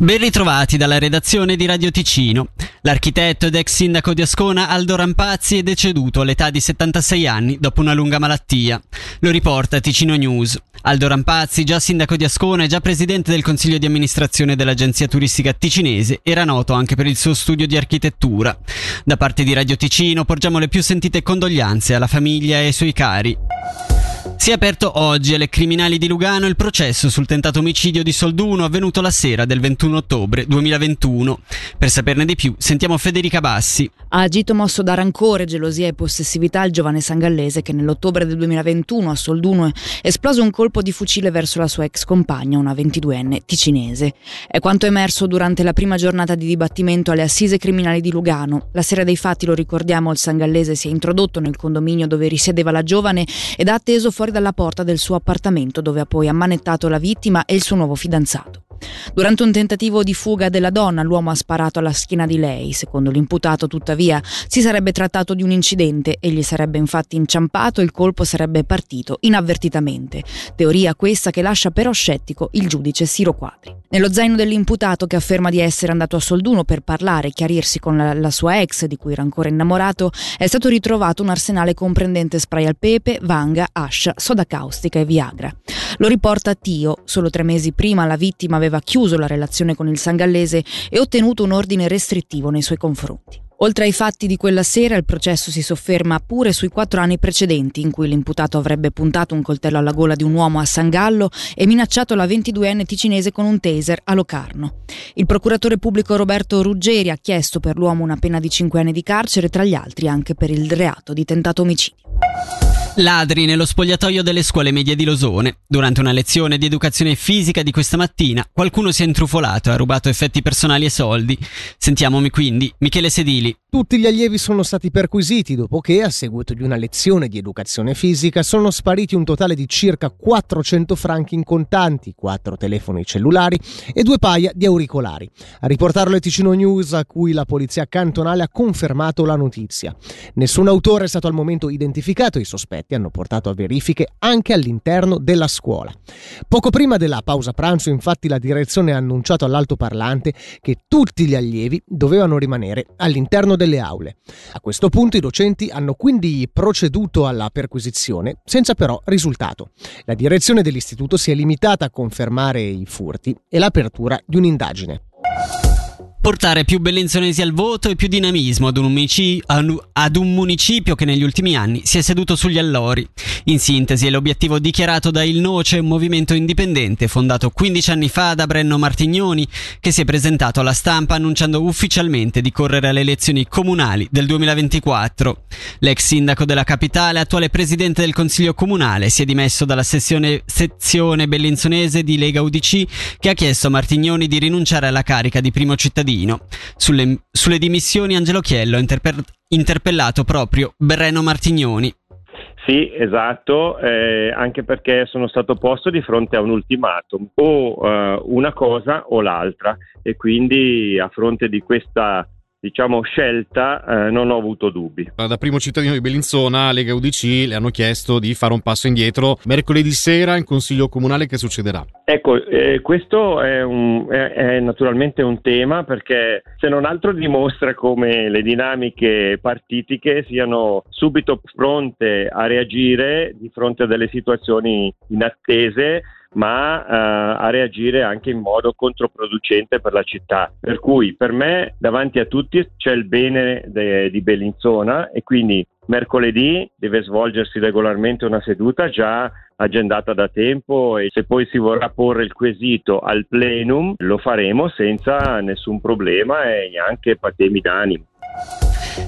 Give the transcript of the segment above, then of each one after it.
Ben ritrovati dalla redazione di Radio Ticino. L'architetto ed ex sindaco di Ascona Aldo Rampazzi è deceduto all'età di 76 anni dopo una lunga malattia. Lo riporta Ticino News. Aldo Rampazzi, già sindaco di Ascona e già presidente del consiglio di amministrazione dell'agenzia turistica ticinese, era noto anche per il suo studio di architettura. Da parte di Radio Ticino porgiamo le più sentite condoglianze alla famiglia e ai suoi cari. Si è aperto oggi alle criminali di Lugano il processo sul tentato omicidio di Solduno avvenuto la sera del 21 ottobre 2021. Per saperne di più sentiamo Federica Bassi. Ha agito mosso da rancore, gelosia e possessività il giovane sangallese che nell'ottobre del 2021 a Solduno esplose un colpo di fucile verso la sua ex compagna, una 22enne ticinese. È quanto emerso durante la prima giornata di dibattimento alle assise criminali di Lugano. La sera dei fatti, lo ricordiamo, il sangallese si è introdotto nel condominio dove risiedeva la giovane ed ha atteso fuori dalla porta del suo appartamento dove ha poi ammanettato la vittima e il suo nuovo fidanzato. Durante un tentativo di fuga della donna, l'uomo ha sparato alla schiena di lei. Secondo l'imputato, tuttavia, si sarebbe trattato di un incidente. Egli sarebbe infatti inciampato e il colpo sarebbe partito inavvertitamente. Teoria questa che lascia però scettico il giudice Siro Quadri. Nello zaino dell'imputato, che afferma di essere andato a Solduno per parlare e chiarirsi con la, la sua ex, di cui era ancora innamorato, è stato ritrovato un arsenale comprendente spray al pepe, vanga, ascia, soda caustica e Viagra. Lo riporta Tio. Solo tre mesi prima la vittima aveva chiuso la relazione con il sangallese e ottenuto un ordine restrittivo nei suoi confronti. Oltre ai fatti di quella sera, il processo si sofferma pure sui quattro anni precedenti in cui l'imputato avrebbe puntato un coltello alla gola di un uomo a San Gallo e minacciato la 22enne ticinese con un taser a Locarno. Il procuratore pubblico Roberto Ruggeri ha chiesto per l'uomo una pena di cinque anni di carcere, tra gli altri anche per il reato di tentato omicidio. Ladri nello spogliatoio delle scuole medie di Losone. Durante una lezione di educazione fisica di questa mattina, qualcuno si è intrufolato e ha rubato effetti personali e soldi. Sentiamomi quindi Michele Sedili. Tutti gli allievi sono stati perquisiti dopo che, a seguito di una lezione di educazione fisica, sono spariti un totale di circa 400 franchi in contanti, 4 telefoni cellulari e due paia di auricolari. A riportarlo è Ticino News, a cui la polizia cantonale ha confermato la notizia. Nessun autore è stato al momento identificato, i sospetti fatti hanno portato a verifiche anche all'interno della scuola. Poco prima della pausa pranzo, infatti, la direzione ha annunciato all'altoparlante che tutti gli allievi dovevano rimanere all'interno delle aule. A questo punto i docenti hanno quindi proceduto alla perquisizione, senza però risultato. La direzione dell'istituto si è limitata a confermare i furti e l'apertura di un'indagine. Portare più bellenzonesi al voto e più dinamismo ad un, municipio, ad un, municipio che negli ultimi anni si è seduto sugli allori. In sintesi è l'obiettivo dichiarato da Il Noce, un movimento indipendente fondato 15 anni fa da Brenno Martignoni, che si è presentato alla stampa annunciando ufficialmente di correre alle elezioni comunali del 2024. L'ex sindaco della capitale, attuale presidente del Consiglio Comunale, si è dimesso dalla sessione, sezione bellenzonese di Lega UDC che ha chiesto a Martignoni di rinunciare alla carica di primo cittadino cittadino. Sulle, sulle dimissioni Angelo Chiello ha interper- interpellato proprio Berreno Martignoni. Sì, esatto, eh, anche perché sono stato posto di fronte a un ultimatum, o eh, una cosa o l'altra e quindi a fronte di questa diciamo, scelta eh, non ho avuto dubbi. Da primo cittadino di Bellinzona, Lega UDC le hanno chiesto di fare un passo indietro. Mercoledì sera in Consiglio Comunale che succederà? Ecco, eh, questo è, un, è, è, naturalmente un tema perché se non altro dimostra come le dinamiche partitiche siano subito pronte a reagire di fronte a delle situazioni inattese ma eh, a reagire anche in modo controproducente per la città. Per cui per me davanti a tutti c'è il bene de, di Bellinzona e quindi mercoledì deve svolgersi regolarmente una seduta già agendata da tempo e se poi si vorrà porre il quesito al plenum lo faremo senza nessun problema e neanche patemi d'animo.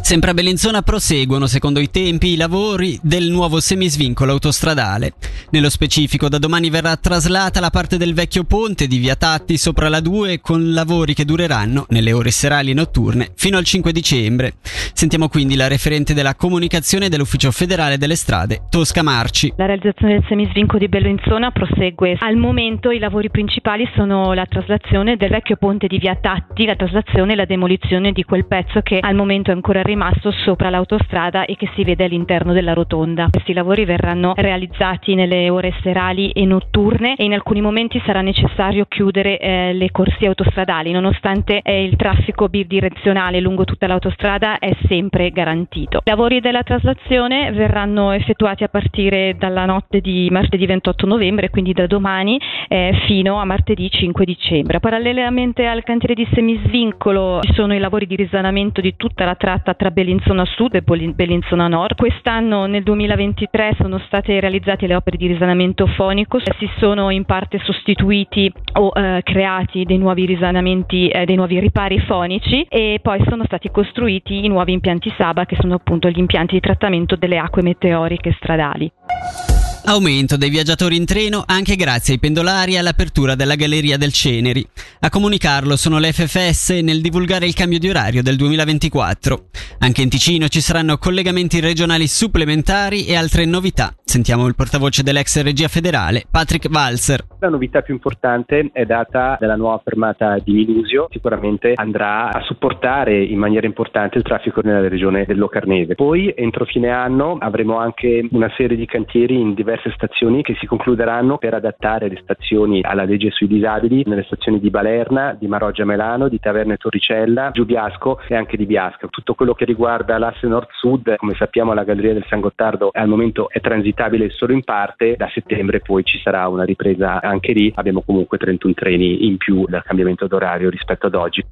Sempre a Bellinzona proseguono, secondo i tempi, i lavori del nuovo semisvincolo autostradale. Nello specifico, da domani verrà traslata la parte del vecchio ponte di Via Tatti sopra la 2 con lavori che dureranno, nelle ore serali e notturne, fino al 5 dicembre. Sentiamo quindi la referente della comunicazione dell'Ufficio federale delle strade, Tosca Marci. La realizzazione del semisvincolo di Bellinzona prosegue. Al momento i lavori principali sono la traslazione del vecchio ponte di Via Tatti, la traslazione e la demolizione di quel pezzo che al momento è ancora ancora rimasto sopra l'autostrada e che si vede all'interno della rotonda. Questi lavori verranno realizzati nelle ore serali e notturne e in alcuni momenti sarà necessario chiudere eh, le corsie autostradali, nonostante eh, il traffico bidirezionale lungo tutta l'autostrada è sempre garantito. I lavori della traslazione verranno effettuati a partire dalla notte di martedì 28 novembre, quindi da domani eh, fino a martedì 5 dicembre. Parallelamente al cantiere di semisvincolo ci sono i lavori di risanamento di tutta la tratta tra Bellinzona Sud e Bellinzona Nord. Quest'anno nel 2023 sono state realizzate le opere di risanamento fonico, si sono in parte sostituiti o eh, creati dei nuovi risanamenti, eh, dei nuovi ripari fonici e poi sono stati costruiti i nuovi impianti Saba che sono appunto gli impianti di trattamento delle acque meteoriche stradali. Aumento dei viaggiatori in treno anche grazie ai pendolari e all'apertura della Galleria del Ceneri. A comunicarlo sono le FFS nel divulgare il cambio di orario del 2024. Anche in Ticino ci saranno collegamenti regionali supplementari e altre novità. Sentiamo il portavoce dell'ex regia federale, Patrick Walser. La novità più importante è data dalla nuova fermata di Minusio, sicuramente andrà a supportare in maniera importante il traffico nella regione del Locarnese. Poi entro fine anno avremo anche una serie di cantieri in diversi diverse stazioni che si concluderanno per adattare le stazioni alla legge sui disabili nelle stazioni di Balerna, di Maroggia Melano, di Taverne Torricella, Giubiasco e anche di Biasca. Tutto quello che riguarda l'asse nord-sud, come sappiamo la Galleria del San Gottardo al momento è transitabile solo in parte, da settembre poi ci sarà una ripresa anche lì, abbiamo comunque 31 treni in più dal cambiamento d'orario rispetto ad oggi.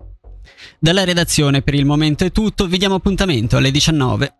Dalla redazione per il momento è tutto, vi diamo appuntamento alle 19.